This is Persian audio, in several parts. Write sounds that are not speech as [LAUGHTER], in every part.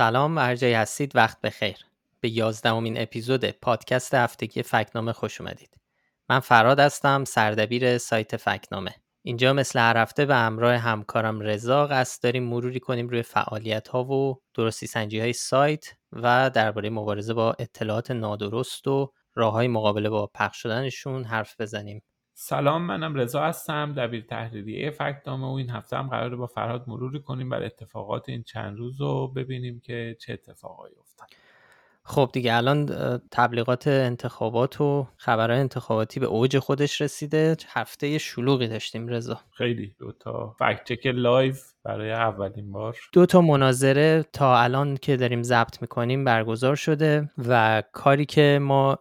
سلام هر جایی هستید وقت بخیر. به یازدهمین اپیزود پادکست هفتگی فکنامه خوش اومدید. من فراد هستم سردبیر سایت فکنامه. اینجا مثل هر هفته به همراه همکارم رضا قصد داریم مروری کنیم روی فعالیت ها و درستی سنجی های سایت و درباره مبارزه با اطلاعات نادرست و راه های مقابله با پخش شدنشون حرف بزنیم. سلام منم رضا هستم دبیر تحریریه فکتنامه و این هفته هم قراره با فرهاد مروری کنیم بر اتفاقات این چند روز رو ببینیم که چه اتفاقایی افتاد. خب دیگه الان تبلیغات انتخابات و خبرهای انتخاباتی به اوج خودش رسیده. هفته شلوغی داشتیم رضا. خیلی دو تا fact check live برای اولین بار. دو تا مناظره تا الان که داریم ضبط می‌کنیم برگزار شده و کاری که ما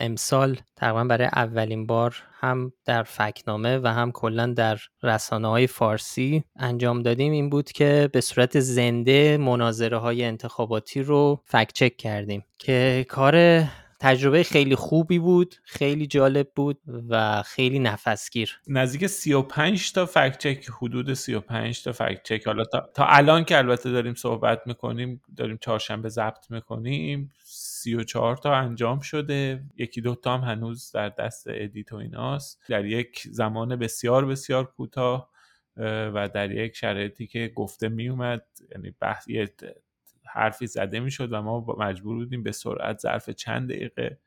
امسال تقریبا برای اولین بار هم در فکنامه و هم کلا در رسانه های فارسی انجام دادیم این بود که به صورت زنده مناظره های انتخاباتی رو fact check کردیم که کار تجربه خیلی خوبی بود خیلی جالب بود و خیلی نفسگیر. نزدیک 35 تا فکت چک حدود 35 تا فکت چک. حالا تا, تا الان که البته داریم صحبت می‌کنیم داریم چهارشنبه ضبط می‌کنیم 34 تا انجام شده. یکی دو تا هم هنوز در دست ادیت و ایناست. در یک زمان بسیار بسیار کوتاه و در یک شرایطی که گفته میومد یعنی بحث حرفی زده می‌شد و ما مجبور بودیم به سرعت ظرف چند دقیقه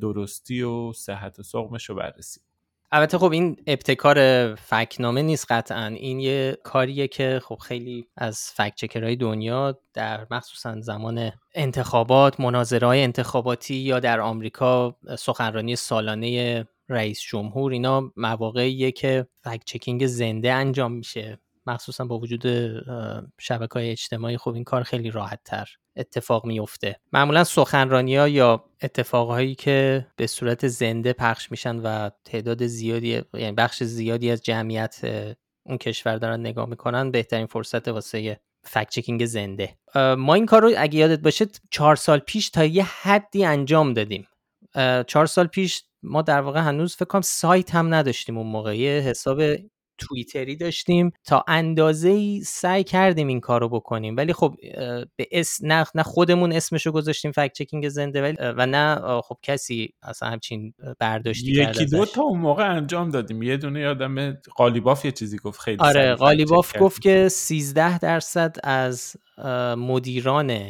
درستی و صحت و سقمش رو بررسی البته خب این ابتکار فکنامه نیست قطعا. این یه کاریه که خب خیلی از فکچکرهای دنیا در مخصوصا زمان انتخابات مناظره های انتخاباتی یا در آمریکا سخنرانی سالانه رئیس جمهور اینا مواقعیه که فکت چکینگ زنده انجام میشه. مخصوصا با وجود شبکه های اجتماعی خب این کار خیلی راحت تر اتفاق میفته معمولا سخنرانی ها یا اتفاقهایی که به صورت زنده پخش میشن و تعداد زیادی یعنی بخش زیادی از جمعیت اون کشور دارن نگاه می‌کنن بهترین فرصت واسه فکت چکینگ زنده. ما این کار رو اگه یادت باشه چهار سال پیش تا یه حدی انجام دادیم. چهار سال پیش ما در واقع هنوز فکر کنم سایت هم نداشتیم اون موقع. حساب توییتری داشتیم تا اندازه ای سعی کردیم این کارو بکنیم. ولی خب به اس نه, نه خودمون اسمشو گذاشتیم فکت چکینگ زنده ولی و نه خب کسی اصلا همچین برداشتی یکی دو تا اون موقع انجام دادیم. یه دونه یادم قالیباف یه چیزی گفت خیلی آره قالیباف گفت که 13 درصد از مدیران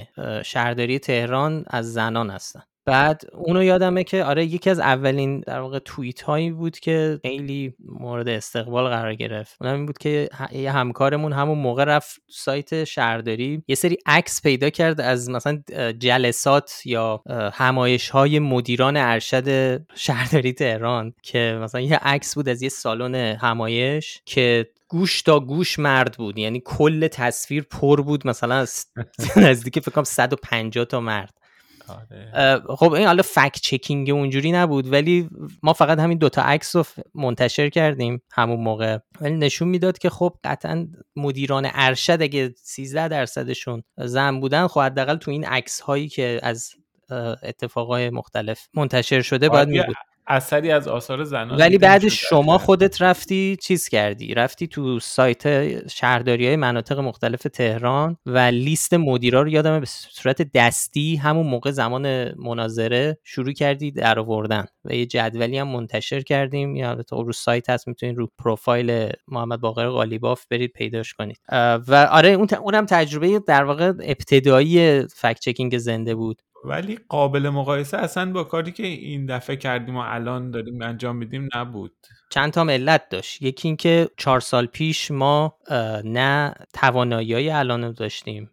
شهرداری تهران از زنان هستن. بعد اونو یادمه که آره یکی از اولین در واقع توییت هایی بود که خیلی مورد استقبال قرار گرفت. اونم این بود که یه همکارمون همون موقع رفت سایت شهرداری. یه سری عکس پیدا کرد از مثلا جلسات یا همایش های مدیران ارشد شهرداری تهران که مثلا یه عکس بود از یه سالن همایش که گوش تا گوش مرد بود. یعنی کل تصویر پر بود مثلا [LAUGHS] نزدیک فکر کنم 150 تا مرد. خب این حالا فکت چکینگ اونجوری نبود ولی ما فقط همین دوتا عکس رو منتشر کردیم همون موقع. ولی نشون می‌داد که خب قطعا مدیران ارشد اگه 13 درصدشون زن بودن خب حداقل تو این عکس هایی که از اتفاقای مختلف منتشر شده باید می بود اثری از آثار زنان ولی بعد شما خودت رفتی چیز کردی؟ رفتی تو سایت شهرداری های مناطق مختلف تهران و لیست مدیرا رو یادم به صورت دستی همون موقع زمان مناظره شروع کردی در آوردن و یه جدولی هم منتشر کردیم. یا البته رو سایت هست می‌تونید رو پروفایل محمد باقر قالیباف برید پیداش کنید. و آره اون اونم تجربه در واقع ابتدایی fact checking زنده بود. ولی قابل مقایسه اصلا با کاری که این دفعه کردیم و الان داریم انجام میدیم نبود. چند تا علت داشت. یکی اینکه چهار سال پیش ما نه توانایی الان داشتیم.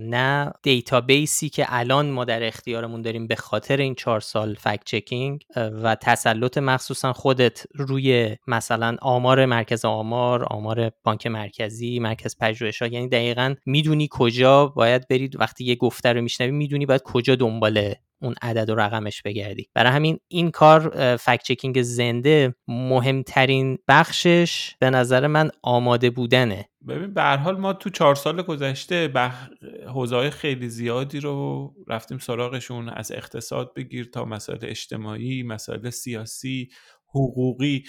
نه database ی که الان ما در اختیارمون داریم به خاطر این چهار سال fact checking و تسلط مخصوصا خودت روی مثلا آمار مرکز آمار آمار بانک مرکزی مرکز پژوهش‌ها. یعنی دقیقا می‌دونی کجا باید برید. وقتی یه گفته رو میشنوی می‌دونی باید کجا دنبال اون عدد و رقمش بگردی. برای همین این کار fact checking زنده مهمترین بخشش به نظر من آماده بودنه. ببین به حال ما تو چهار سال گذشته بخ... حوزه‌های خیلی زیادی رو رفتیم سراغشون. از اقتصاد بگیر تا مسائل اجتماعی مسائل سیاسی حقوقی.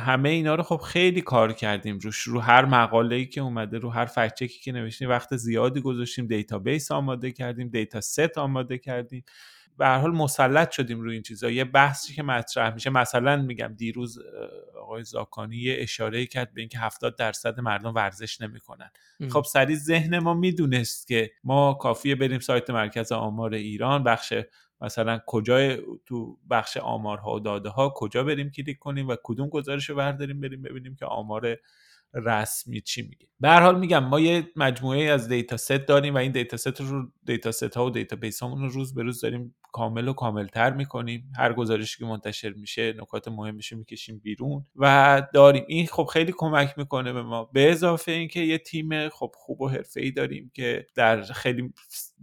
همه اینا رو خب خیلی کار کردیم روش رو هر مقاله ای که اومده رو هر fact که نوشتیم وقت زیادی گذاشتیم database آماده کردیم data set آماده کردیم. به هر حال مسلط شدیم روی این چیزا. یه بحثی که مطرح میشه مثلا میگم دیروز آقای زاکانی یه اشاره کرد به اینکه 70 درصد مردم ورزش نمی‌کنن. خب سریع ذهن ما می‌دونست که ما کافیه بریم سایت مرکز آمار ایران بخش مثلا کجای تو بخش آمارها و داده ها کجا بریم کلیک کنیم و کدوم گزارش رو برداریم بریم ببینیم که آمار رسمی چی میگه. به هر حال میگم ما یه مجموعه از data set داریم و این data set رو data set ها و database رو روز به روز داریم کامل و کاملتر می‌کنیم. هر گزارشی که منتشر میشه نکات مهمش می‌کشیم بیرون و داریم. این خب خیلی کمک می‌کنه به ما. به اضافه اینکه یه تیم خب خوب و ای داریم که در خیلی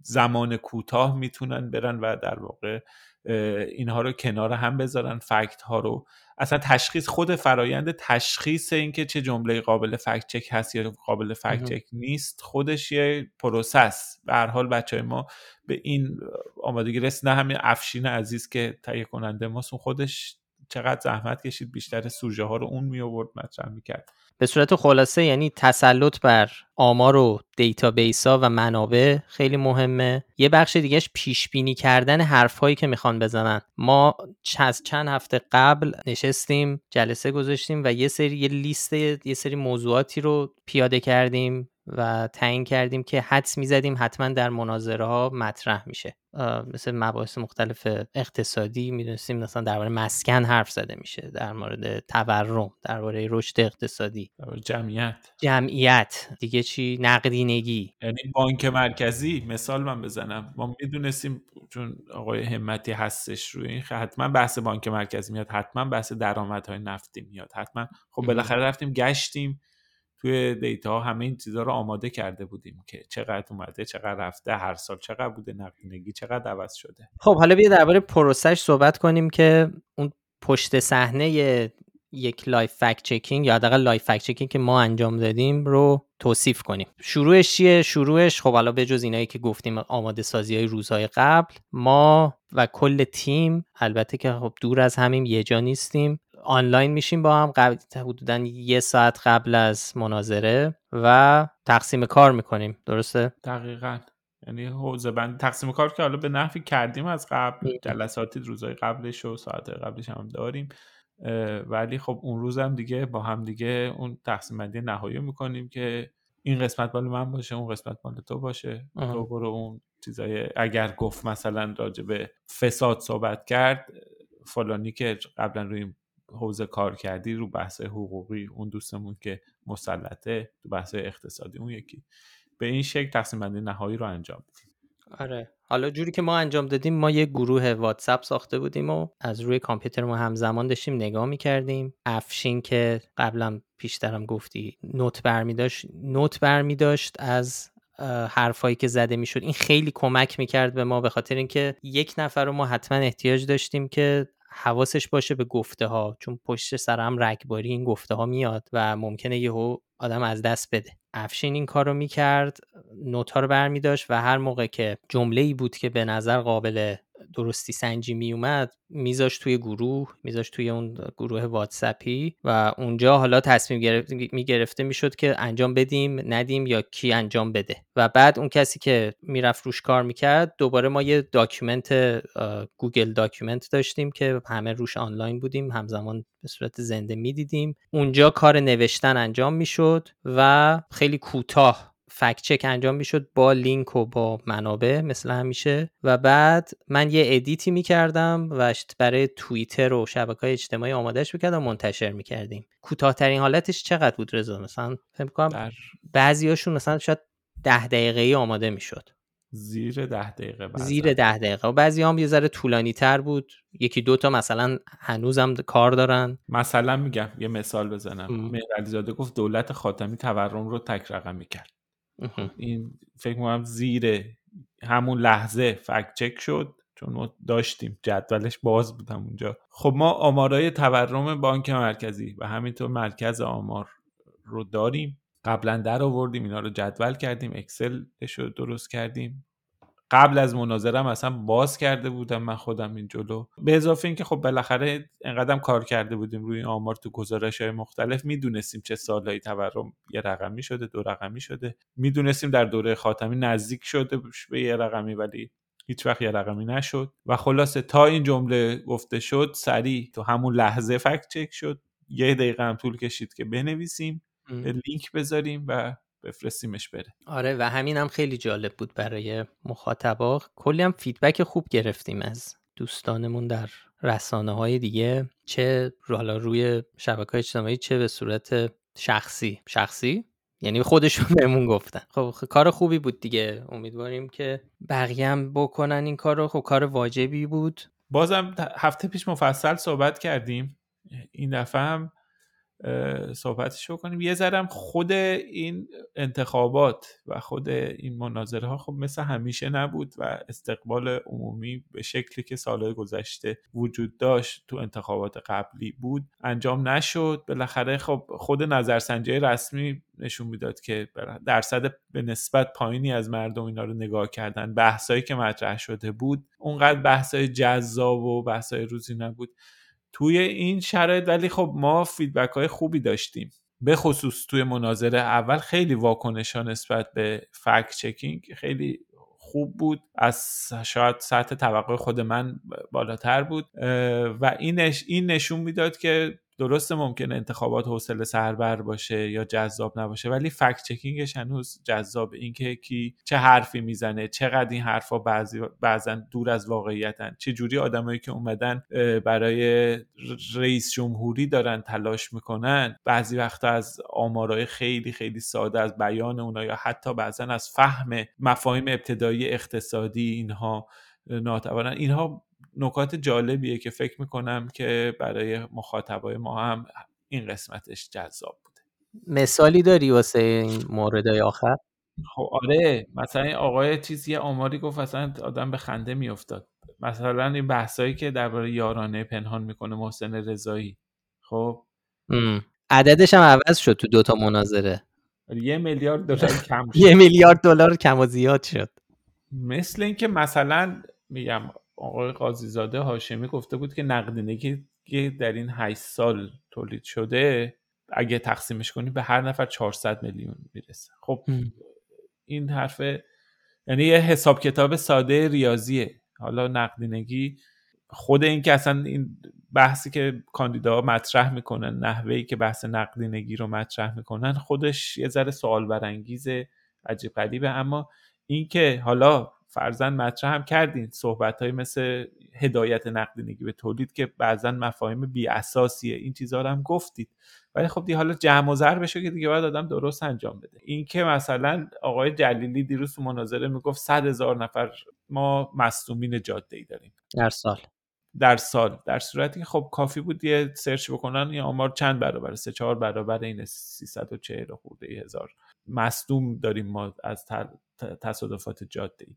زمان کوتاه می‌تونن برن و در واقع اینها رو کنار هم بذارن fact ها رو. اصلا تشخیص خود فرایند تشخیص اینکه چه جمله قابل fact check هست یا قابل fact check نیست خودش یه پروسه‌س. به هر حال بچه ما به این آمادگی رسیدن. همین افشین عزیز که تهیه کننده ماست خودش چقدر زحمت کشید بیشتر سوژه ها رو اون می آورد مطرح می‌کرد به صورت خلاصه یعنی تسلط بر آمار و database ها و منابع خیلی مهمه. یه بخش دیگهش پیش بینی کردن حرفهایی که می‌خوان بزنن. ما از چند هفته قبل نشستیم جلسه گذاشتیم و یه سری یه لیست یه سری موضوعاتی رو پیاده کردیم. و تعیین کردیم که حدس می‌زدیم حتما در مناظره ها مطرح میشه. مثل مباحث مختلف اقتصادی می‌دونستیم مثلا درباره مسکن حرف زده میشه در مورد تورم درباره رشد اقتصادی. جمعیت. جمعیت دیگه چی؟ نقدینگی. یعنی بانک مرکزی مثال من بزنم. ما می‌دونستیم چون آقای همتی هستش روی این حتما بحث بانک مرکزی میاد حتما بحث درآمدهای نفتی میاد حتما. خب بالاخره رفتیم گشتیم. توی دیتا همه این چیزها رو آماده کرده بودیم که چقدر اومده چقدر رفته هر سال چقدر بوده نقدینگی چقدر عوض شده. خب حالا بیا درباره پروسش صحبت کنیم که اون پشت صحنه یک live fact checking یا حداقل live fact checking که ما انجام دادیم رو توصیف کنیم. شروعش چیه؟ شروعش خب حالا به جز اینایی که گفتیم آماده سازی های روزهای قبل ما و کل تیم البته که خب دور از همیم یه جا نیستیم. آنلاین میشیم با هم قبل حدودا یه ساعت قبل از مناظره و تقسیم کار می‌کنیم. درسته؟ دقیقا. یعنی حوزه بندی تقسیم کار که حالا به نحوی کردیم از قبل. جلساتی روزهای قبلش و ساعت قبلش هم داریم. ولی خب اون روز هم دیگه با هم دیگه اون تقسیم بندی نهایی می‌کنیم که این قسمت مال من باشه اون قسمت مال تو باشه. تو برو اون چیزای اگر گفت مثلا راجع به فساد صحبت کرد فلانی که قبلا روی حوزه کار کردی رو بحث حقوقی اون دوستمون که مسلطه تو بحث اقتصادی اون یکی. به این شکل تقسیم بندی نهایی رو انجام بدیم آره. حالا جوری که ما انجام دادیم ما یه گروه واتساپ ساخته بودیم و از روی کامپیوتر ما همزمان داشتیم نگاه می‌کردیم. افشین که قبلا پیشترم گفتی نوت برمی داشت نوت برمی داشت از حرفایی که زده می‌شد. این خیلی کمک می‌کرد به ما به خاطر اینکه یک نفر رو ما حتما احتیاج داشتیم که حواسش باشه به گفته ها چون پشت سر هم رگباری این گفته ها میاد و ممکنه یهو آدم از دست بده. افشین این کار رو می‌کرد note ها رو برمی داشت و هر موقع که جمله ای بود که به نظر قابل درستی سنجی می اومد میذاشت توی گروه میذاشت توی اون گروه واتسپی و اونجا حالا تصمیم گرفت می‌گرفته می‌شد که انجام بدیم ندیم یا کی انجام بده. و بعد اون کسی که می‌رفت روش کار می‌کرد دوباره ما یه document Google document داشتیم که همه روش آنلاین بودیم همزمان به صورت زنده می‌دیدیم. اونجا کار نوشتن انجام می‌شد و خیلی کوتاه fact check انجام می‌شد با لینک و با منابع مثل همیشه. و بعد من یه edit ی می‌کردم و برای توییتر و شبکه های اجتماعی آمادهش می‌کردم منتشر می‌کردیم. کوتاهترین حالتش چقدر بود رضا؟ مثلا فکر کنم در... بعضیاشون مثلا شاید ده دقیقه ای آماده می‌شد. زیر ده دقیقه بعضا. زیر ده دقیقه. و بعضی هم یه ذره طولانی تر بود. یکی دوتا مثلا هنوزم کار دارن. مثلا میگم یه مثال بزنم. مهر گفت دولت خاتمی تورم رو تک رقم کرد این فکر می‌کنم زیر همون لحظه فکت چک شد چون ما داشتیم جدولش باز بودم اونجا. خب ما آمارای تورم بانک مرکزی و همینطور مرکز آمار رو داریم. قبلا در آوردیم اینا رو جدول کردیم اکسل رو درست کردیم. قبل از مناظرم اصلا باز کرده بودم من خودم این جلو. به اضافه اینکه خب بالاخره انقدرم کار کرده بودیم روی آمار تو گزارش های مختلف. می‌دونستیم چه سالهایی تورم یه رقمی شده دو رقمی شده. می‌دونستیم در دوره خاتمی نزدیک شده به یه رقمی ولی هیچ وقت یه رقمی نشد. و خلاصه تا این جمله گفته شد سریع تو همون لحظه فکت چک شد. یه دقیقه هم طول کشید که بنویسیم لینک بذاریم و بفرستیمش بره. آره و همین هم خیلی جالب بود برای مخاطبا. کلی هم فیدبک خوب گرفتیم از دوستانمون در رسانه های دیگه. چه حالا روی شبکه اجتماعی چه به صورت شخصی. شخصی؟ یعنی خودشون [LAUGHS] بهمون گفتن. خب کار خوبی بود دیگه. امیدواریم که بقیه هم بکنن این کار رو خب کار واجبی بود. بازم هفته پیش مفصل صحبت کردیم. این دفعه هم صحبتش بکنیم. یه ذرم خود این انتخابات و خود این مناظره ها خب مثل همیشه نبود و استقبال عمومی به شکلی که سالهای گذشته وجود داشت تو انتخابات قبلی بود انجام نشد. بالاخره خب خود نظرسنجی رسمی نشون می‌داد که درصد به نسبت پایینی از مردم اینا رو نگاه کردن. بحثایی که مطرح شده بود اونقدر بحثای جذاب و بحثای روزی نبود. توی این شرایط ولی خب ما فیدبک های خوبی داشتیم. به خصوص توی مناظره اول خیلی واکنش ها نسبت به فکت چکینگ خیلی خوب بود. از شاید سطح توقع خود من بالاتر بود. و این این نشون می‌داد که درسته ممکنه انتخابات حوصله سربر باشه یا جذاب نباشه ولی فکت چکینگش هنوز جذاب اینکه کی چه حرفی می‌زنه چقدر این حرفا بعضی بعضا دور از واقعیتن. چه جوری آدمایی که اومدن برای رئیس جمهوری دارن تلاش می‌کنن بعضی وقتا از آمارای خیلی خیلی ساده از بیان اونا یا حتی بعضا از فهم مفاهیم ابتدایی اقتصادی اینها ناتوانن. اینها نکات جالبیه که فکر می‌کنم که برای مخاطبای ما هم این قسمتش جذاب بوده. مثالی داری واسه این موردهای آخر؟ خب آره. مثلا آقای چیزی آماری گفت اصلا آدم به خنده میافتاد. مثلا این بحثایی که درباره یارانه پنهان می‌کنه محسن رضایی. خب؟ عددش هم عوض شد تو دوتا مناظره. یه میلیارد دلار [LAUGHS] کم شد. یه میلیارد دلار کم و زیاد شد. مثل اینکه مثلا میگم آقای قاضیزاده هاشمی گفته بود که نقدینگی در این 8 سال تولید شده اگه تقسیمش کنی به هر نفر 400 میلیون می‌رسه. خب این حرف یعنی یه حساب کتاب ساده ریاضیه. حالا نقدینگی خود این که اصلا این بحثی که کاندیداها مطرح می‌کنن نحوهی که بحث نقدینگی رو مطرح می‌کنن خودش یه ذره سوال برانگیزه عجیب غریبه. اما اینکه حالا فرزن مطرح هم کردین. صحبت های مثل هدایت نقدینگی به تولید که بعضا مفاهیم بی اساسیه این چیزها رو هم گفتید. ولی خب دی حالا جمع و ضرب بشه که دیگه باید آدم درست انجام بده. این که مثلا آقای جلیلی دیروز تو مناظره می‌گفت صد هزار نفر ما مصدومین جاده ای داریم. در سال. در سال. در صورتی که خب کافی بود یه سرچ بکنن این آمار چند برابر سه چهار برابر این 340 خورده هزار مصدوم داریم ما از تصادفات جاده ای.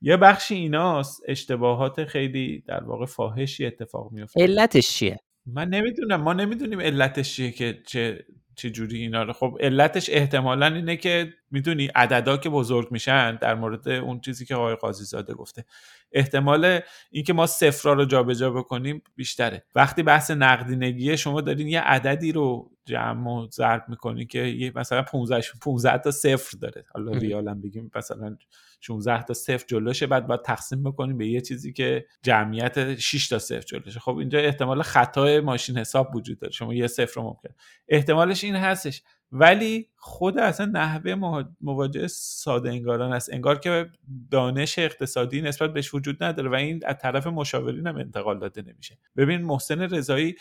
یه بخشی ایناست اشتباهات خیلی در واقع فاحشی اتفاق میفته علتش چیه؟ من نمی‌دونم ما نمی‌دونیم علتش چیه که چه چه جوری اینا رو. خب علتش احتمالا اینه که می‌دونی عددا که بزرگ میشن در مورد اون چیزی که آقای قاضی زاده گفته. احتمال اینکه ما صفرا رو جابجا بکنیم بیشتره. وقتی بحث نقدینگیه شما دارین یه عددی رو جمع و ضرب می‌کنی که مثلا 15 15 تا صفر داره. حالا ریالم بگیم مثلا 16 تا صفر جلوشه بعد باید تقسیم بکنیم به یه چیزی که جمعیت 6 تا صفر جلوشه. خب اینجا احتمال خطای ماشین حساب وجود داره. شما یه صفر رو ممکن. احتمالش این هستش. ولی خود اصلا نحوه مواجهه ساده انگاران است. انگار که دانش اقتصادی نسبت بهش وجود نداره و این از طرف مشاورین هم انتقال داده نمیشه. ببین محسن رضایی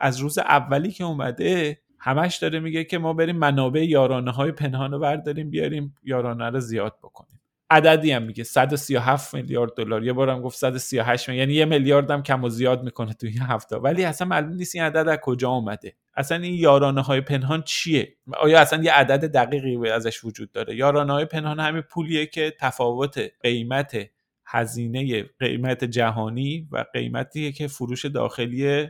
از روز اولی که اومده همش داره میگه که ما بریم منابع یارانه های پنهان رو برداریم بیاریم یارانه رو زیاد بکنیم. عددی هم میگه 137 میلیارد دلار. یه بارم گفت 138 میلیارد یعنی یه میلیارد هم کم و زیاد می‌کنه توی این هفته. ولی اصلا معلوم نیست این عدد از کجا اومده. اصلا این یارانه های پنهان چیه؟ آیا اصلا یه عدد دقیقی ازش وجود داره؟ یارانه های پنهان همین پولیه که تفاوت قیمت هزینه قیمت جهانی و قیمتی که فروش داخلی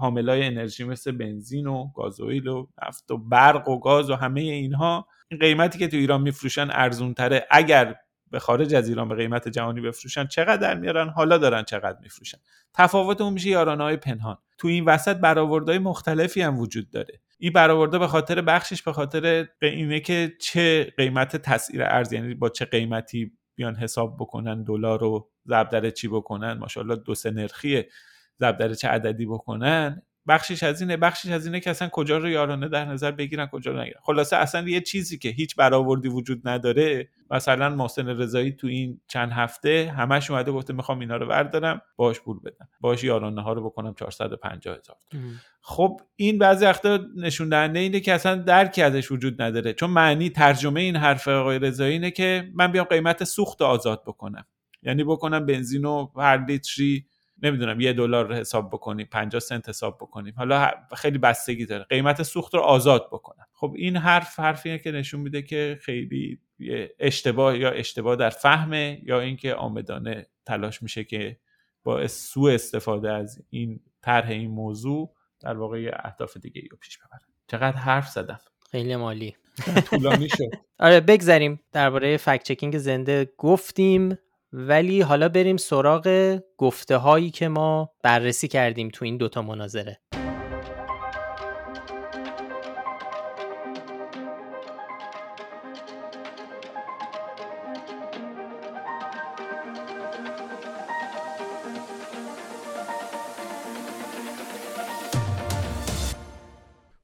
حاملای انرژی مثل بنزین و گازوئیل و نفت و برق و گاز و همه اینها این قیمتی که تو ایران میفروشن ارزون تره اگر به خارج از ایران به قیمت جهانی بفروشن چقدر در میارن؟ حالا دارن چقدر میفروشن. تفاوت اون میشه یارانه های پنهان. تو این وسط برآوردهای مختلفی هم وجود داره. این برآورده به خاطر بخشش به خاطر اینه که چه قیمت تسعیر ارز یعنی با چه قیمتی بیان حساب بکنن دلار رو ضرب چی بکنن؟ ماشاءالله دو سه نرخی ضرب چه عددی بکنن؟ بخشش از اینه بخشش از اینه که اصلا کجا رو یارانه در نظر بگیرن کجا رو نگیرن. خلاصه اصلا یه چیزی که هیچ برآوردی وجود نداره. مثلا محسن رضایی تو این چند هفته همش اومده گفته می‌خوام اینا رو بردارم باش پول بدم. باش یارانه ها رو بکنم 450 هزار خب این بعضی وقتا نشون دهنده اینه که اصلا درکی ازش وجود نداره. چون معنی ترجمه این حرف آقای رضایی اینه که من بیام قیمت سوخت آزاد بکنم. یعنی بکنم بنزین و هر لیتری نمی‌دونم یه دلار حساب بکنیم 50 سنت حساب بکنیم حالا خیلی بستگی داره. قیمت سوخت رو آزاد بکنم خب این حرف حرفیه که نشون میده که خیلی اشتباه یا اشتباه در فهمه یا اینکه آمدانه تلاش میشه که با سوء استفاده از این طرح این موضوع در واقع اهداف دیگه رو پیش ببرن چقدر حرف زدم. خیلی مالی. طولانی شد. [LAUGHS] آره بگذریم درباره فکت چکینگ زنده. گفتیم ولی حالا بریم سراغ گفته هایی که ما بررسی کردیم تو این دوتا مناظره.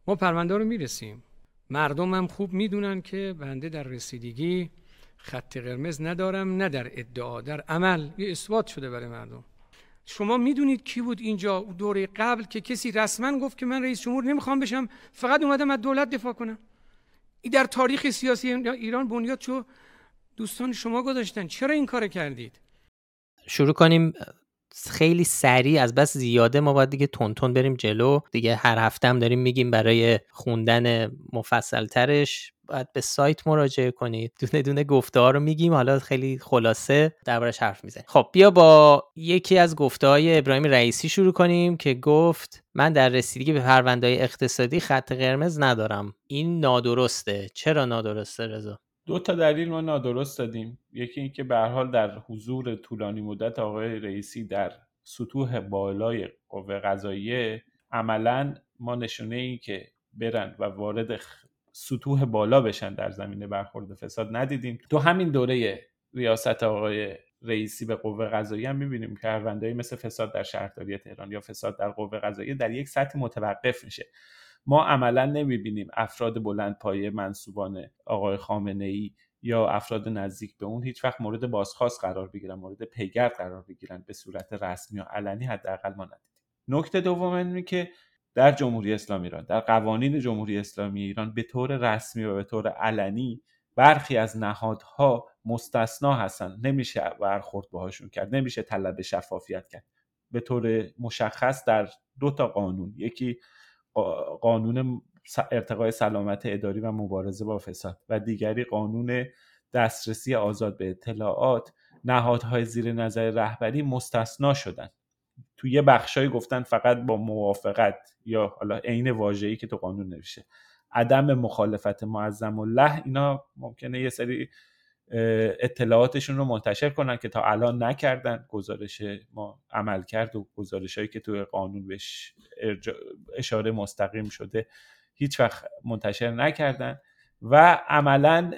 ما پرونده رو می‌رسیم. مردم هم خوب می‌دونن که بنده در رسیدگی خط قرمز ندارم نه در ادعا در عمل. یه اثبات شده برای مردم. شما می‌دونید کی بود اینجا؟ دوره قبل که کسی رسما گفت که من رئیس جمهور نمی‌خوام بشم فقط اومدم از دولت دفاع کنم. این در تاریخ سیاسی ایران بنیاد چو دوستان شما گذاشتن. چرا این کار کردید؟ شروع کنیم. خیلی سریع. از بس زیاده ما باید دیگه تون بریم جلو. دیگه هر هفته هم داریم میگیم برای خوندن مفصل ترش باید به سایت مراجعه کنید. دونه دونه گفته ها رو میگیم. حالا خیلی خلاصه دربارش حرف می‌زنیم. خب بیا با یکی از گفته های ابراهیم رئیسی شروع کنیم که گفت من در رسیدگی به پرونده اقتصادی خط قرمز ندارم. این نادرسته. چرا نادرسته رضا؟ دو تا دلیل ما نادرست دادیم. یکی اینکه به حال در حضور طولانی مدت آقای رئیسی در سطوح بالای قوه قضاییه عملا ما نشونه ای که برند و وارد سطوح بالا بشن در زمینه برخورد فساد ندیدیم. تو همین دوره ریاست آقای رئیسی به قوه قضایی هم می‌بینیم که پروندهایی مثل فساد در شهرداری تهران یا فساد در قوه قضایی در یک سطح متوقف میشه. ما عملا نمی‌بینیم افراد بلند پایه منصوبان آقای خامنه ای یا افراد نزدیک به اون هیچ وقت مورد بازخواست قرار بگیرن مورد پیگرد قرار بگیرن به صورت رسمی و علنی حداقل ما ندیدیم. نکته دوم اینه که در جمهوری اسلامی ایران در قوانین جمهوری اسلامی ایران به طور رسمی و به طور علنی برخی از نهادها مستثنا هستن. نمیشه برخورد باهاشون کرد نمیشه طلب شفافیت کرد. به طور مشخص در دو تا قانون یکی قانون ارتقای سلامت اداری و مبارزه با فساد و دیگری قانون دسترسی آزاد به اطلاعات. نهادهای زیر نظر رهبری مستثنا شدن. تو یه بخشایی گفتن فقط با موافقت یا حالا عین واژه‌ای که تو قانون نوشته. عدم مخالفت معظم له اینا ممکنه یه سری اطلاعاتشون رو منتشر کنن که تا الان نکردن گزارش ما عمل کرد و گزارش هایی که توی قانون بهش اشاره مستقیم شده هیچ وقت منتشر نکردن و عملا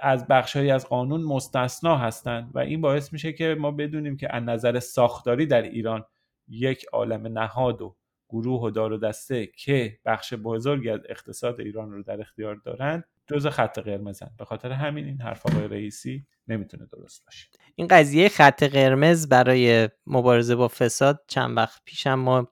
از بخشهایی از قانون مستثنا هستند و این باعث میشه که ما بدونیم که از نظر ساختاری در ایران یک عالم نهاد و گروه و دار و دسته که بخش بزرگی از اقتصاد ایران رو در اختیار دارند جز خط قرمزن. به خاطر همین این حرف آقای رئیسی نمی‌تونه درست باشه. این قضیه خط قرمز برای مبارزه با فساد چند وقت پیشم ما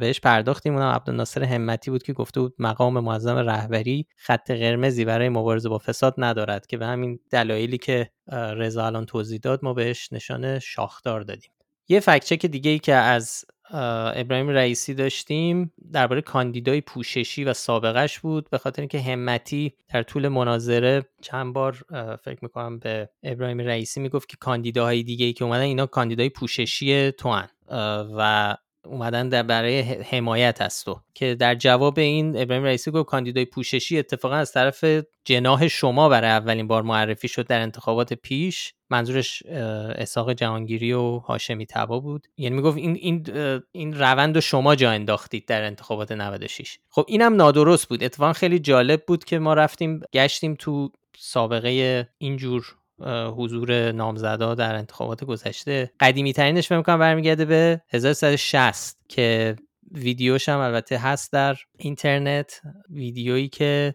بهش پرداختیم. اونم عبدالناصر همتی بود که گفته بود مقام معظم رهبری خط قرمزی برای مبارزه با فساد ندارد که به همین دلایلی که رضا الان توضیح داد ما بهش نشان شاخدار دادیم. یه فکچک دیگه ای که از ابراهیم رئیسی داشتیم درباره کاندیدای پوششی و سابقش بود به خاطر اینکه همتی در طول مناظره چند بار فکر می‌کنم به ابراهیم رئیسی می‌گفت که کاندیداهای دیگه ای که اومدن اینا کاندیدای پوششی تو. و اومدن در برای حمایت از تو که در جواب این ابراهیم رئیسی گفت کاندیدای پوششی اتفاقا از طرف جناح شما برای اولین بار معرفی شد در انتخابات پیش. منظورش اساق جهانگیری و هاشمی تبا بود. یعنی می‌گفت این این این روند رو شما جا انداختید در انتخابات 96 خب اینم نادرست بود. اتفاقا خیلی جالب بود که ما رفتیم گشتیم تو سابقه اینجور حضور نامزدا در انتخابات گذشته. قدیمی ترینش فکر کنم برمیگرده به 1360 که ویدیوش هم البته هست در اینترنت. ویدیویی که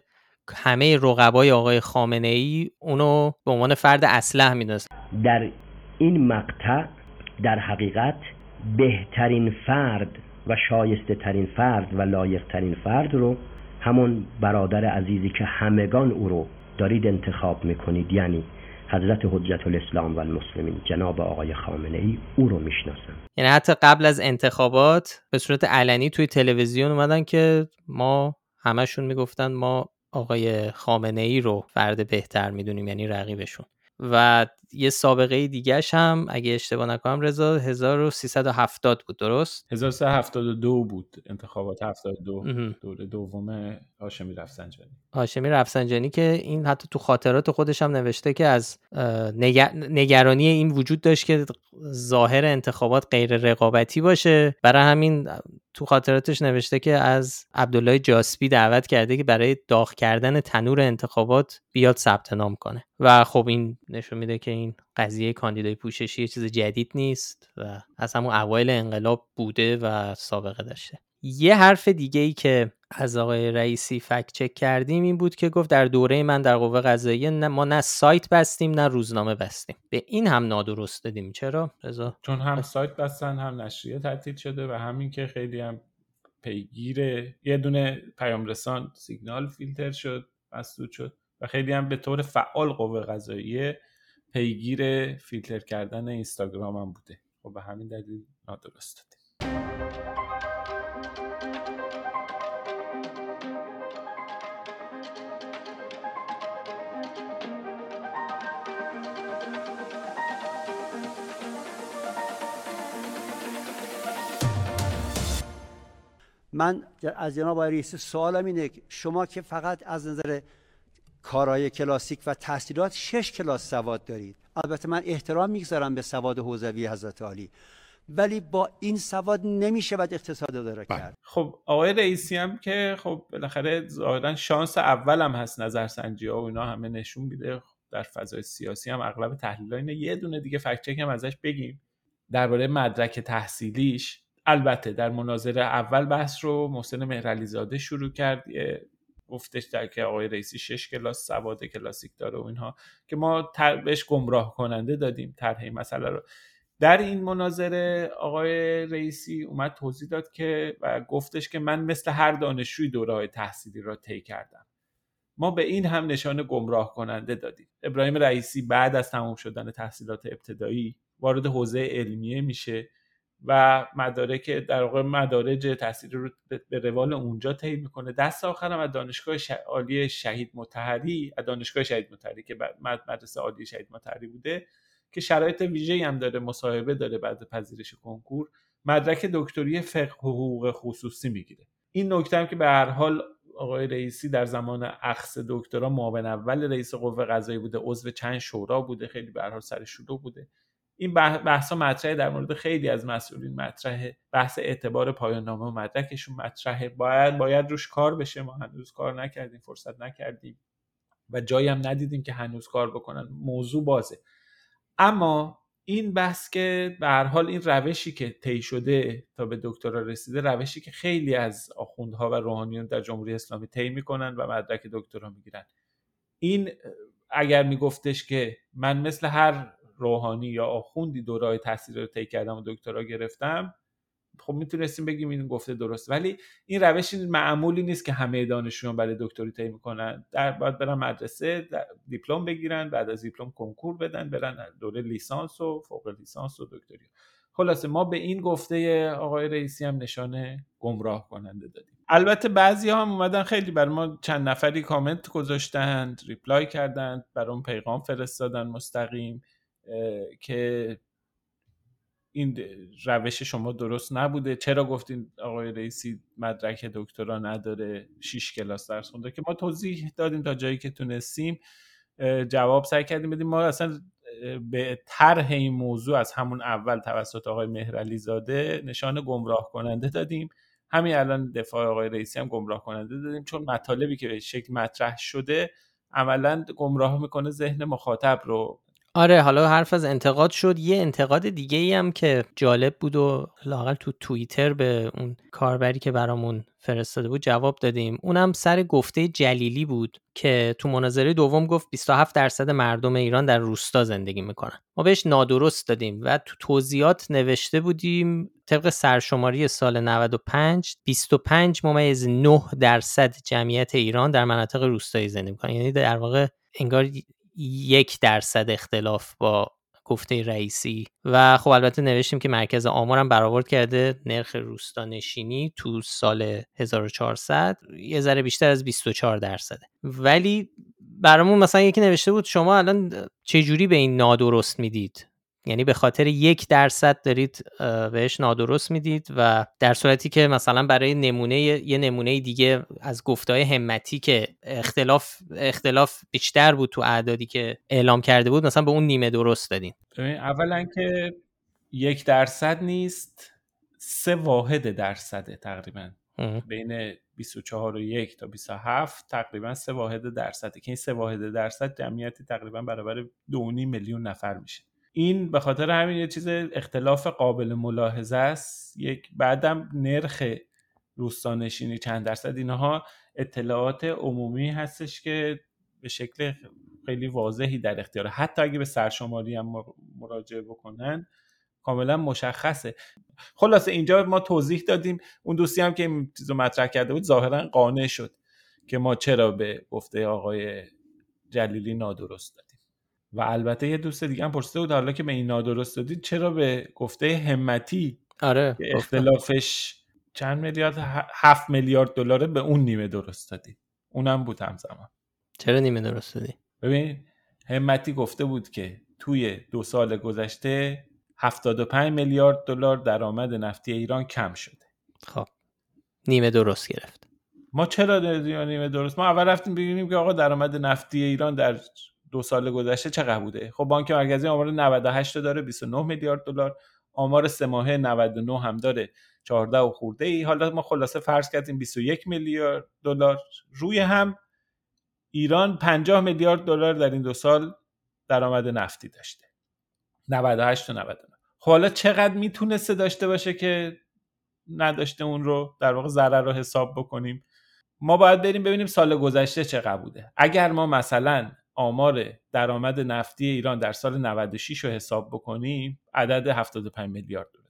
همه رقبای آقای خامنه ای اونو به عنوان فرد اسلح می‌دونست. در این مقطع در حقیقت بهترین فرد و شایسته ترین فرد و لایق ترین فرد رو همون برادر عزیزی که همگان او رو دارید انتخاب می‌کنید یعنی حضرت حجت الاسلام و المسلمین جناب آقای خامنه ای او رو می‌شناسن. یعنی حتی قبل از انتخابات به صورت علنی توی تلویزیون اومدن که ما همشون می‌گفتن ما آقای خامنه ای رو فرد بهتر می‌دونیم یعنی رقیبشون. و یه سابقه دیگه هم اگه اشتباه نکنم رضا 1370 بود درست؟ 1372 بود انتخابات 72 دوره دوم هاشمی رفسنجانی. هاشمی رفسنجانی که این حتی تو خاطرات خودش هم نوشته که از نگرانی این وجود داشت که ظاهر انتخابات غیر رقابتی باشه. برای همین تو خاطراتش نوشته که از عبدالله جاسبی دعوت کرده که برای داغ کردن تنور انتخابات بیاد ثبت نام کنه. و خب این نشون میده که این قضیه کاندیدای پوششی چیز جدید نیست و از همون اوایل انقلاب بوده و سابقه داشته. یه حرف دیگه ای که از آقای رئیسی فکت چک کردیم این بود که گفت در دوره من در قوه قضاییه ما نه سایت بستیم نه روزنامه بستیم. به این هم نادرست دادیم. چرا؟ رضا؟ چون هم سایت بستن هم نشریه تعطیل شده و همین که خیلی هم پیگیر یه دونه پیام رسان سیگنال فیلتر شد مسدود شد و خیلی هم به طور فعال قوه قضاییه پیگیر فیلتر کردن اینستاگرام هم بوده. خب به همین دلیل نادرست دادیم. من از جناب آقای رئیس سوالم اینه شما که فقط از نظر کارهای کلاسیک و تحصیلات شش کلاس سواد دارید. البته من احترام می‌گذارم به سواد حوزوی حضرت عالی ولی با این سواد نمیشه باید اقتصاد داره بله. کرد. خب آقای رئیسی هم که خب بالاخره ظاهرا شانس اولم هست نظرسنجی ها و اینا همه نشون میده. در فضای سیاسی هم اغلب تحلیل اینه. یه دونه دیگه فکت هم ازش بگیم. درباره مدرک تحصیلیش البته در مناظره اول بحث رو محسن مهرعلی زاده شروع کرد گفتش در که آقای رئیسی شش کلاس سواد کلاسیک داره و اینها که ما بهش گمراه کننده دادیم طرح مسئله رو. در این مناظره آقای رئیسی اومد توضیح داد که و گفتش که من مثل هر دانشجوی دوره های تحصیلی را طی کردم. ما به این هم نشان گمراه کننده دادیم. ابراهیم رئیسی بعد از تمام شدن تحصیلات ابتدایی وارد حوزه علمیه میشه. و مدارک در واقع مدارج تحصیلی رو به روال اونجا طی می‌کنه. دست آخرم از دانشگاه عالی شهید متحری از دانشگاه شهید متحری که مدرسه عالی شهید متحری بوده که شرایط ویژه‌ای هم داره مصاحبه داره بعد پذیرش کنکور مدرک دکتری فقه حقوق خصوصی می‌گیره. این نکته هم که به هر حال آقای رئیسی در زمان اخص دکترا معاون اول رئیس قوه قضایی بوده عضو چند شورا بوده خیلی به هر حال سر شروع بوده. این بحث مطرحه. در مورد خیلی از مسئولین مطرحه. بحث اعتبار پایان نامه و مدرکشون مطرحه. باید باید روش کار بشه. ما هنوز کار نکردیم فرصت نکردیم و جایی هم ندیدیم که هنوز کار بکنن. موضوع بازه. اما این بحث که به هر حال این روشی که طی شده تا به دکترا رسیده روشی که خیلی از آخوندها و روحانیون در جمهوری اسلامی طی می‌کنن و مدرک دکترا می‌گیرن. این اگر میگفتش که من مثل هر روحانی یا آخوندی دورای تحصیل رو طی کردم و دکترا گرفتم خب می‌تونستیم بگیم این گفته درست ولی این روش معمولی نیست که همه دانشجویان برای دکتری طی می‌کنن. در باید برن مدرسه دیپلم بگیرن بعد از دیپلم کنکور بدن برن دوره لیسانس و فوق لیسانس و دکتری. خلاصه ما به این گفته آقای رئیسی هم نشانه گمراه کننده دادیم. البته بعضی هم اومدن خیلی بر ما چند نفری کامنت گذاشتند ریپلای کردند بر اون پیغام فرستادن مستقیم. که این روش شما درست نبوده. چرا گفتین آقای رئیسی مدرک دکترا نداره؟ 6 کلاس درس خونده. که ما توضیح دادیم تا جایی که تونستیم. جواب سعی کردیم بدیم. ما اصلا به طرح این موضوع از همون اول توسط آقای مهرعلی زاده نشان گمراه کننده دادیم. همین الان دفاع آقای رئیسی هم گمراه کننده دادیم. چون مطالبی که به شکل مطرح شده عملا گمراه می‌کنه ذهن مخاطب رو. آره حالا حرف از انتقاد شد. یه انتقاد دیگه ای هم که جالب بود و لاقل تو توییتر به اون کاربری که برامون فرستاده بود جواب دادیم. اونم سر گفته جلیلی بود که تو مناظره دوم گفت 27 درصد مردم ایران در روستا زندگی می‌کنن. ما بهش نادرست دادیم و تو توضیحات نوشته بودیم طبق سرشماری سال 95 25 ممیز 9 درصد جمعیت ایران در مناطق روستایی زندگی می‌کنن. یعنی در واقع انگار یک درصد اختلاف با گفته رئیسی. و خب البته نوشتیم که مرکز آمارم برآورد کرده نرخ روستا نشینی تو سال 1400 یه ذره بیشتر از 24 درصده. ولی برامون مثلا یکی نوشته بود شما الان چه جوری به این نادرست می‌دید؟ یعنی به خاطر یک درصد دارید بهش نادرست می‌دید و در صورتی که مثلا برای نمونه یه نمونه دیگه از گفتهای همتی که اختلاف اختلاف بیشتر بود تو اعدادی که اعلام کرده بود مثلا به اون نیمه درست دادین. اولا که یک درصد نیست سه واحد درصده تقریبا. بین 24 و 1 تا 27 تقریبا سه واحد درصده. که این سه واحد درصد جمعیتی تقریبا برابر 2.5 میلیون نفر میشه. این به خاطر همین یه چیز اختلاف قابل ملاحظه است. یک بعدم نرخ روستانشینی چند درصد اینها اطلاعات عمومی هستش که به شکل خیلی واضحی در اختیار. حتی اگه به سرشماری هم مراجعه بکنن کاملا مشخصه. خلاصه اینجا ما توضیح دادیم. اون دوستی هم که این چیزو مطرح کرده بود ظاهرا قانع شد که ما چرا به گفته آقای جلیلی نادرست و البته یه دوست دیگه هم پرسیده بود حالا که به این نادرست دادید چرا به گفته همتی آره اختلافش چند میلیارد هفت میلیارد دلاره به اون نیمه درست دادی؟ اونم بود همزمان. چرا نیمه درست دادی؟ ببین همتی گفته بود که توی دو سال گذشته 75 میلیارد دلار درآمد نفتی ایران کم شده. خب نیمه درست گرفت. ما چرا نیمه درست؟ ما اول رفتیم ببینیم که آقا درآمد نفتی ایران در دو سال گذشته چقدر بوده؟ خب بانک مرکزی آمار 98 داره 29 میلیارد دلار. آمار سه ماهه 99 هم داره. 14 و خورده ای. حالا ما خلاصه فرض کردیم 21 میلیارد دلار روی هم. ایران 50 میلیارد دلار در این دو سال درآمد نفتی داشته. 98 و 99 خب حالا چقدر می‌تونسته داشته باشه که نداشته اون رو؟ در واقع ضرر رو حساب بکنیم. ما باید بریم ببینیم سال گذشته چقدر بوده. اگر ما مثلا آمار درآمد نفتی ایران در سال 96 رو حساب بکنیم عدد 75 میلیارد دلار.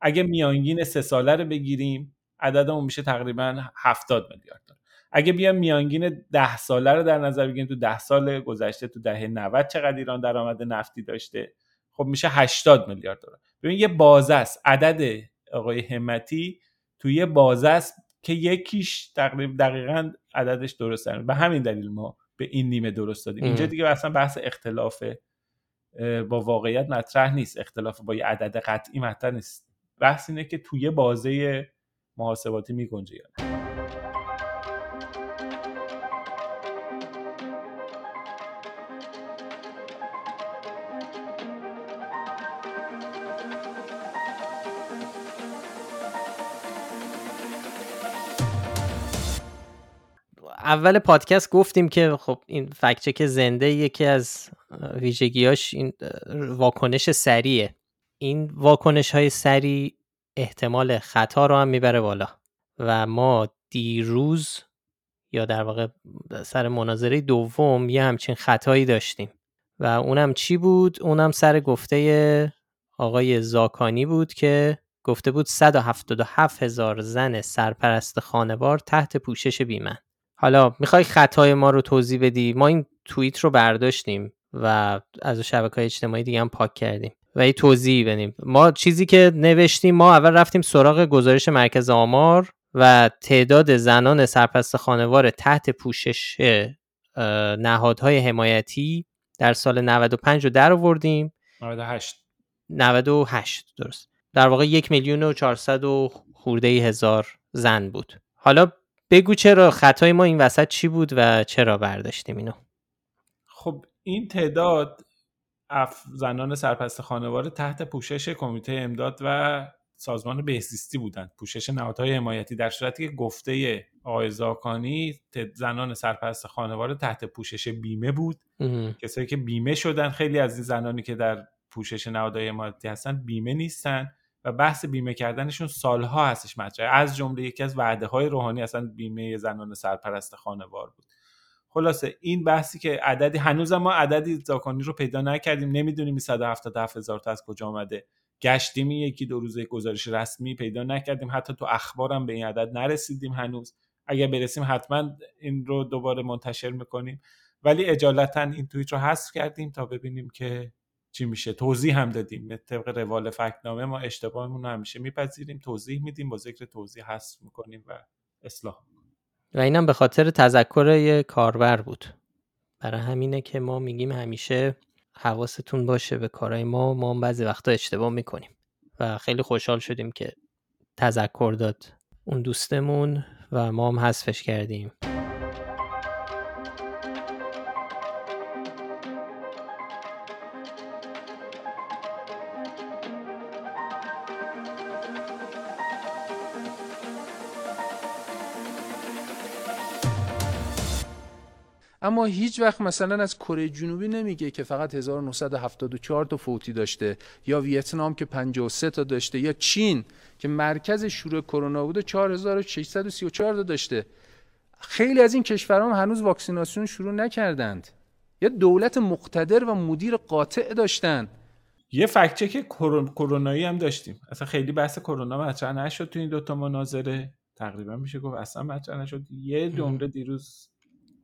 اگه میانگین سه ساله رو بگیریم عددمون میشه تقریبا 70 میلیارد دلار. اگه بیام میانگین 10 ساله رو در نظر بگیریم تو 10 سال گذشته تو دهه 90 چقدر ایران درآمد نفتی داشته؟ خب میشه 80 میلیارد دلار. ببین یه بازه است. عدد آقای همتی تو یه بازه است که یکیش تقریبا دقیقا عددش درسته. به همین دلیل ما به این نیمه درست دادیم. اینجا دیگه اصلا بحث اختلاف با واقعیت مطرح نیست. اختلاف با یه عدد قطعی مطرح نیست. بحث اینه که توی بازه محاسباتی می گنجه اول پادکست گفتیم که خب این فکچک زنده یکی از ویژگیاش این واکنش سریعه این واکنش های سریع احتمال خطا رو هم می‌بره بالا و ما دیروز یا در واقع سر مناظره دوم یه همچین خطایی داشتیم و اونم چی بود؟ اونم سر گفته آقای زاکانی بود که گفته بود 177 هزار زن سرپرست خانوار تحت پوشش بیمن حالا می‌خوای خطای ما رو توضیح بدی؟ ما این توییت رو برداشتیم و از شبکه های اجتماعی دیگه هم پاک کردیم و این توضیح بدیم. ما چیزی که نوشتیم ما اول رفتیم سراغ گزارش مرکز آمار و تعداد زنان سرپرست خانوار تحت پوشش نهادهای حمایتی در سال 95 رو در آوردیم. 98 98 درست. در واقع یک میلیون و چهارصد و خورده هزار زن بود. حالا بگو چرا خطای ما این وسط چی بود و چرا برداشتیم اینو؟ خب این تعداد اف زنان سرپست خانوار تحت پوشش کمیته امداد و سازمان بهزیستی بودند. پوشش نهادهای حمایتی در صورتی که گفته آقای زاکانی زنان سرپرست خانوار تحت پوشش بیمه بود. کسایی که بیمه شدن خیلی از این زنانی که در پوشش نهادهای حمایتی هستن بیمه نیستن. و بحث بیمه کردنشون سالها هستش مطرحه از جمله یکی از وعده های روحانی اصلا بیمه زنان سرپرست خانوار بود. خلاصه این بحثی که عددی هنوز ما عددی زاکانی رو پیدا نکردیم. نمی‌دونیم 177 هزار تا از کجا آمده گشتیم یکی دو روزه گزارش رسمی پیدا نکردیم. حتی تو اخبارم به این عدد نرسیدیم هنوز. اگر برسیم حتما این رو دوباره منتشر می‌کنیم. ولی اجالتا این توییت رو حذف کردیم تا ببینیم که چی میشه توضیح هم دادیم. طبق روال فکنامه ما اشتباهمون همیشه میپذیریم توضیح میدیم با ذکر توضیح حذف می‌کنیم و اصلاح و اینم به خاطر تذکر یه کاربر بود. برای همینه که ما میگیم همیشه حواستون باشه به کارهای ما ما بعضی وقتا اشتباه می‌کنیم. و خیلی خوشحال شدیم که تذکر داد اون دوستمون و ما هم حذفش کردیم. اما هیچ وقت مثلا از کره جنوبی نمیگه که فقط 1974 تا فوتی داشته یا ویتنام که 53 تا داشته یا چین که مرکز شروع کرونا بوده 4634 تا داشته. خیلی از این کشورها هم هنوز واکسیناسیون شروع نکردند. یا دولت مقتدر و مدیر قاطع داشتن. یه فکت که کرونایی هم داشتیم. اصلا خیلی بحث کرونا مطرح نشد تو این دوتا مناظره. تقریبا میشه گفت اصلا مطرح نشد. یه جمله دیروز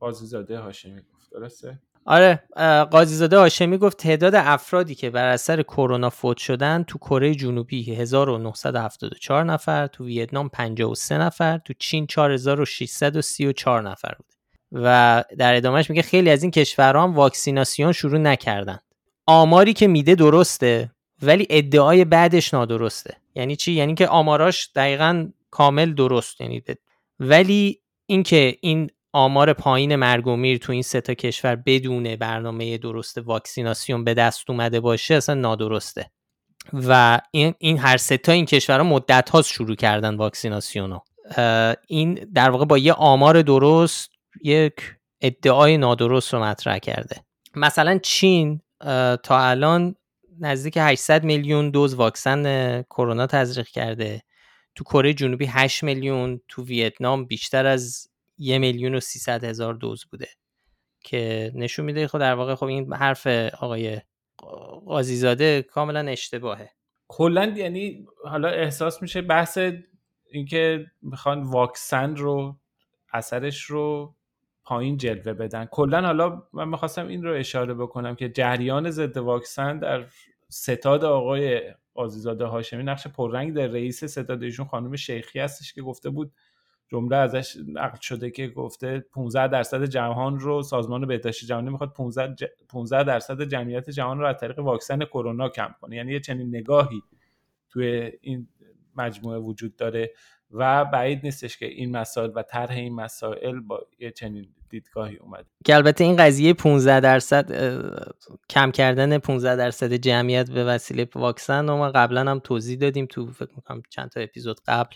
قاضیزاده هاشمی گفت. درسته؟ آره قاضیزاده هاشمی گفت تعداد افرادی که بر اثر کرونا فوت شدن تو کره جنوبی 1974 نفر تو ویتنام 53 نفر تو چین 4634 نفر بود. و در ادامهش میگه خیلی از این کشورها هم واکسیناسیون شروع نکردن. آماری که میده درسته ولی ادعای بعدش نادرسته. یعنی چی؟ یعنی که آماراش دقیقا کامل درست. یعنی ولی اینکه این آمار پایین مرگ و میر تو این سه تا کشور بدون برنامه درست واکسیناسیون به دست اومده باشه اصلا نادرسته. و این, این هر سه تا این کشورها مدت هاست شروع کردن واکسیناسیون این در واقع با یه آمار درست یک ادعای نادرست رو مطرح کرده. مثلا چین تا الان نزدیک 800 میلیون دوز واکسن کرونا تزریق کرده. تو کره جنوبی 8 میلیون تو ویتنام بیشتر از یه میلیون و سیصد هزار دوز بوده که نشون میده خب در واقع خب این حرف آقای قاضیزاده کاملا اشتباهه. کلا یعنی حالا احساس میشه بحث اینکه می‌خوان واکسن رو اثرش رو پایین جلوه بدن. کلا حالا من می‌خواستم این رو اشاره بکنم که جریان ضد واکسن در ستاد آقای قاضیزاده هاشمی نقش پررنگ در رئیس ستاد خانم شیخی هستش که گفته بود جمله ازش نقل شده که گفته 15 درصد جهان رو سازمان بهداشت جهانی می‌خواد 15 15 درصد جمعیت جهان رو از طریق واکسن کرونا کم کنه. یعنی یه چنین نگاهی توی این مجموعه وجود داره و بعید نیستش که این مسائل و طرح این مسائل با یه چنین دیدگاهی اومد که البته این قضیه 15 درصد کم کردن 15 درصد جمعیت به وسیله واکسن ما قبلا هم توضیح دادیم تو فکر می‌کنم چند تا اپیزود قبل.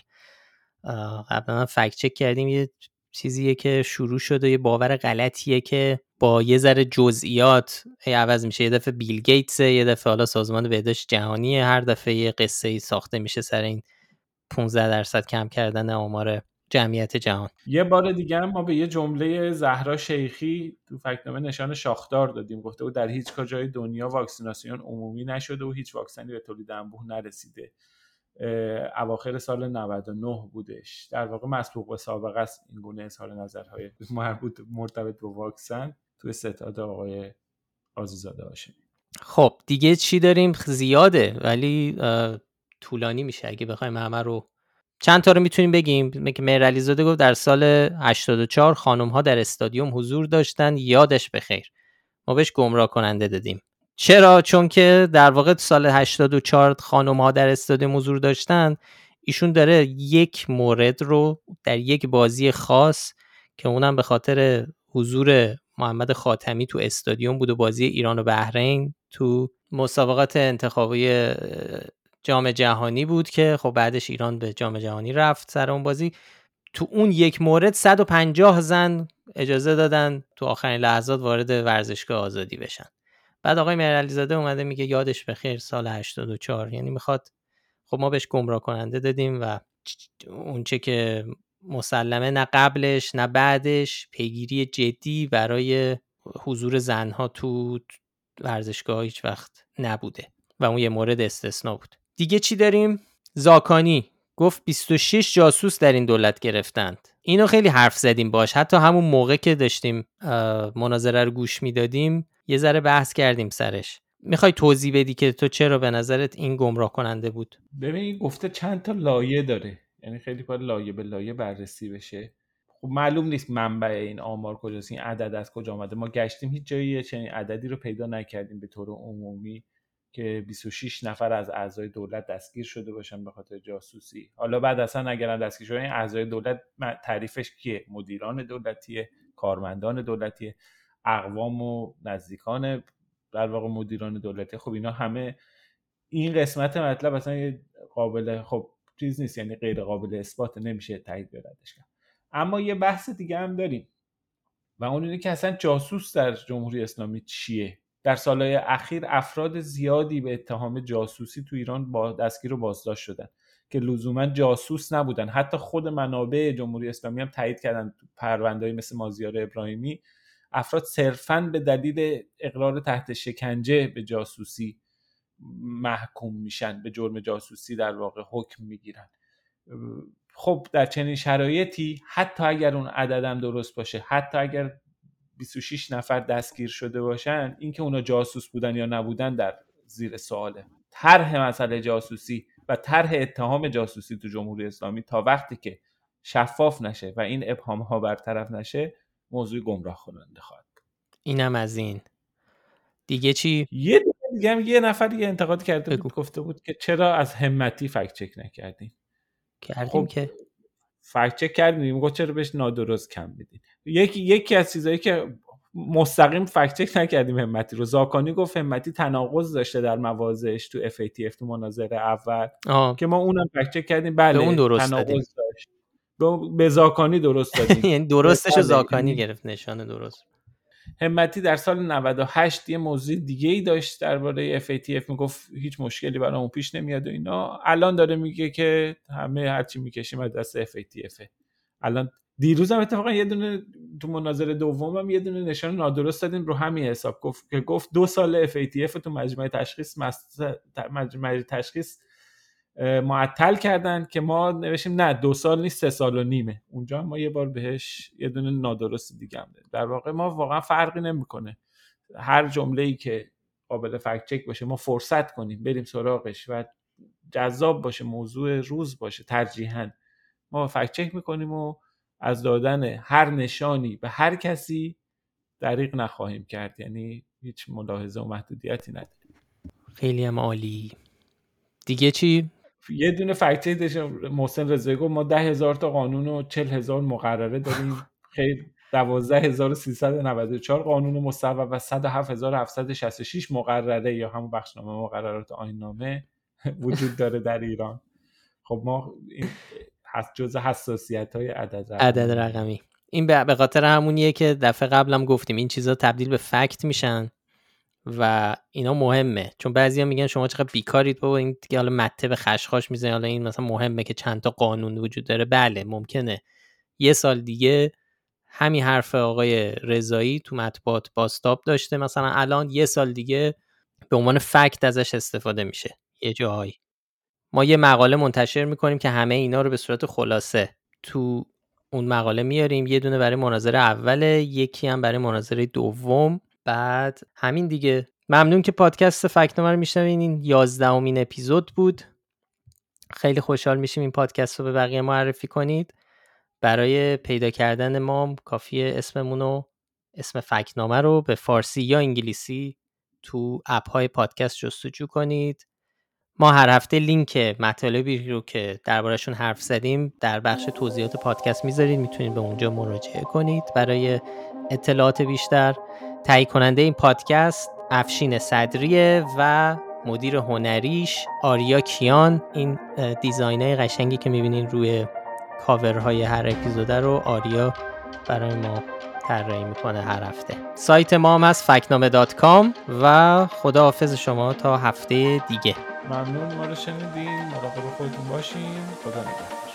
قبلا فکت چک کردیم یه چیزیه که شروع شده یه باور غلطیه که با یه ذره جزئیات عوض میشه یه دفعه بیل گیتس یه دفعه حالا سازمان بهداشت جهانی هر دفعه یه قصه ای ساخته میشه سر این 15 درصد کم کردن آمار جمعیت جهان. یه بار دیگه ما به یه جمله زهرا شیخی تو فکنامه نشان شاخدار دادیم گفته بود در هیچ کجای دنیا واکسیناسیون عمومی نشده و هیچ واکسنی به تولید انبوه نرسیده. اواخر سال 99 بودش. در واقع مسبوق به سابقه است این گونه اظهار نظرهای مربوط مرتبط به واکسن توی ستاد آقای آزیزاده هاشمی. خب دیگه چی داریم؟ زیاده ولی طولانی میشه. اگه بخوایم همه رو چند تا رو می‌تونیم بگیم؟ که مهر زاده گفت در سال 84 خانم ها در استادیوم حضور داشتن؟ یادش بخیر. ما بهش گمراه کننده دادیم. چرا؟ چون که در واقع سال 84 خانم ها در استادیوم حضور داشتن ایشون داره یک مورد رو در یک بازی خاص که اونم به خاطر حضور محمد خاتمی تو استادیوم بود و بازی ایران و بحرین تو مسابقات انتخابی جام جهانی بود که خب بعدش ایران به جام جهانی رفت سر اون بازی. تو اون یک مورد 150 زن اجازه دادن تو آخرین لحظات وارد ورزشگاه آزادی بشن. بعد آقای میرعلی زاده اومده میگه یادش بخیر سال 84 یعنی می‌خواد خب ما بهش گمراه کننده دادیم و اونچه که مسلمه نه قبلش نه بعدش پیگیری جدی برای حضور زنها تو ورزشگاه هیچ وقت نبوده و اون یه مورد استثنا بود. دیگه چی داریم؟ زاکانی گفت 26 جاسوس در این دولت گرفتند. اینو خیلی حرف زدیم باش. حتی همون موقع که داشتیم مناظره رو گوش می‌دادیم یه ذره بحث کردیم سرش. می‌خوای توضیح بدی که تو چرا به نظرت این گمراه کننده بود؟ ببین گفته چند تا لایه داره. یعنی خیلی باید لایه به لایه بررسی بشه. خب معلوم نیست منبع این آمار کجاست این عدد از کجا آمده ما گشتیم هیچ جایی چنین عددی رو پیدا نکردیم به طور عمومی که 26 نفر از اعضای دولت دستگیر شده باشن به خاطر جاسوسی. حالا بعد اصلا اگر دستگیر شدن این اعضای دولت تعریفش کیه؟ مدیران دولتیه؟ کارمندان دولتیه؟ اقوام و نزدیکان در واقع مدیران دولتی خب اینا همه این قسمت مطلب اصلا قابل خب چیز نیست یعنی غیر قابل اثبات نمیشه تایید بردش کرد. اما یه بحث دیگه هم داریم و اون اینه که اصلا جاسوس در جمهوری اسلامی چیه؟ در سالهای اخیر افراد زیادی به اتهام جاسوسی تو ایران با دستگیر و بازداشت شدن که لزوما جاسوس نبودن. حتی خود منابع جمهوری اسلامی هم تایید کردن پروندهایی مثل مازیار ابراهیمی. افراد صرفا به دلیل اقرار تحت شکنجه به جاسوسی محکوم میشن به جرم جاسوسی در واقع حکم می‌گیرن. خب در چنین شرایطی حتی اگر اون عددم درست باشه حتی اگر 26 نفر دستگیر شده باشن اینکه اونا جاسوس بودن یا نبودن در زیر سواله. طرح مسئله جاسوسی و طرح اتهام جاسوسی تو جمهوری اسلامی تا وقتی که شفاف نشه و این ابهام ها برطرف نشه موضوع گمراه کننده خواهد اینم از این. دیگه چی؟ یه دیگه هم یه نفر یه انتقاد کرده بود گفته بود که چرا از همتی فکت چک نکردیم؟ کردیم خب که. فکت چک کردیم گفت چرا بهش نادرست کم بدین؟ یکی یکی از چیزایی که مستقیم فکت چک نکردیم همتی رو. زاکانی گفت همتی تناقض داشته در مواضعش تو FATF تو مناظره اول آه. که ما اونم فکت چک کردیم. بله اون درست تناقض داشت. به زاکانی درست [LAUGHS] دادیم. یعنی درستش زاکانی گرفت نشانه درست. همتی در سال 98 یه موضوع دیگه ای داشت درباره FATF می‌گفت هیچ مشکلی برامون پیش نمیاد و اینا. الان داره میگه که همه هرچی می‌کشیم از دست FATF الان دیروز هم اتفاقا یه دونه تو مناظره دومم یه دونه نشان نادرست دادیم رو همین حساب. گفت که گفت دو سال FATF تو مجموعه تشخیص مجموعه تشخیص معطل کردن که ما نوشیم نه دو سال نیست سه سال و نیمه. اونجا ما یه بار بهش یه دونه نادرست دیگه هم داریم در واقع ما واقعا فرقی نمی‌کنه. هر جمله ای که قابل فکت چک باشه ما فرصت کنیم بریم سراغش و جذاب باشه موضوع روز باشه ترجیحاً. ما فکت چک می‌کنیم و از دادن هر نشانی به هر کسی دریغ نخواهیم کرد. یعنی هیچ ملاحظه و محدودیتی نداریم. خیلی هم عالی. دیگه چی؟ یه دونه فکت داشتم محسن رضایی گفت ما ده هزار تا قانون و چل هزار مقرره داریم. خیلی دوازده هزار و چهار قانون مصوب و صد و هفت هزار هفتصد شست شیش مقرره. یا همون بخشنامه مقررات آین نامه وجود داره در ایران. خب ما این جز حساسیت های عدد رقمی. عدد رقمی. این به خاطر همونیه که دفعه قبلم گفتیم این چیزا تبدیل به فکت میشن. و اینا مهمه. چون بعضیا میگن شما چقدر بیکارید بابا این دیگه حالا مته به خشخاش می‌زنه. حالا این مثلا مهمه که چند تا قانون وجود داره. بله ممکنه. یه سال دیگه همین حرف آقای رضایی تو مطبوعات باستاب داشته. مثلا الان یه سال دیگه به عنوان فکت ازش استفاده میشه. یه جاهایی. ما یه مقاله منتشر می‌کنیم که همه اینا رو به صورت خلاصه تو اون مقاله میاریم. یه دونه برای مناظره اوله یکی هم برای مناظره دوم. بعد همین دیگه. ممنون که پادکست فکنامه رو میشنوین. این یازدهمین اپیزود بود. خیلی خوشحال میشیم این پادکست رو به بقیه معرفی کنید. برای پیدا کردن ما کافیه اسممون رو اسم فکنامه رو به فارسی یا انگلیسی تو اپ های پادکست جستجو کنید. ما هر هفته لینک مطالبی رو که دربارهشون حرف زدیم در بخش توضیحات پادکست می‌ذارید می‌تونید به اونجا مراجعه کنید. برای اطلاعات بیشتر تهیه کننده این پادکست افشین صدریه و مدیر هنریش آریا کیان. این دیزاینای قشنگی که می‌بینین روی کاورهای هر اپیزوده رو آریا برای ما طراحی می‌کنه هر هفته. سایت ما هم از فکنامه دات کام و خداحافظ شما تا هفته دیگه. ممنون ما رو شنیدین. مراقب خودتون باشین. خدا نگهدار.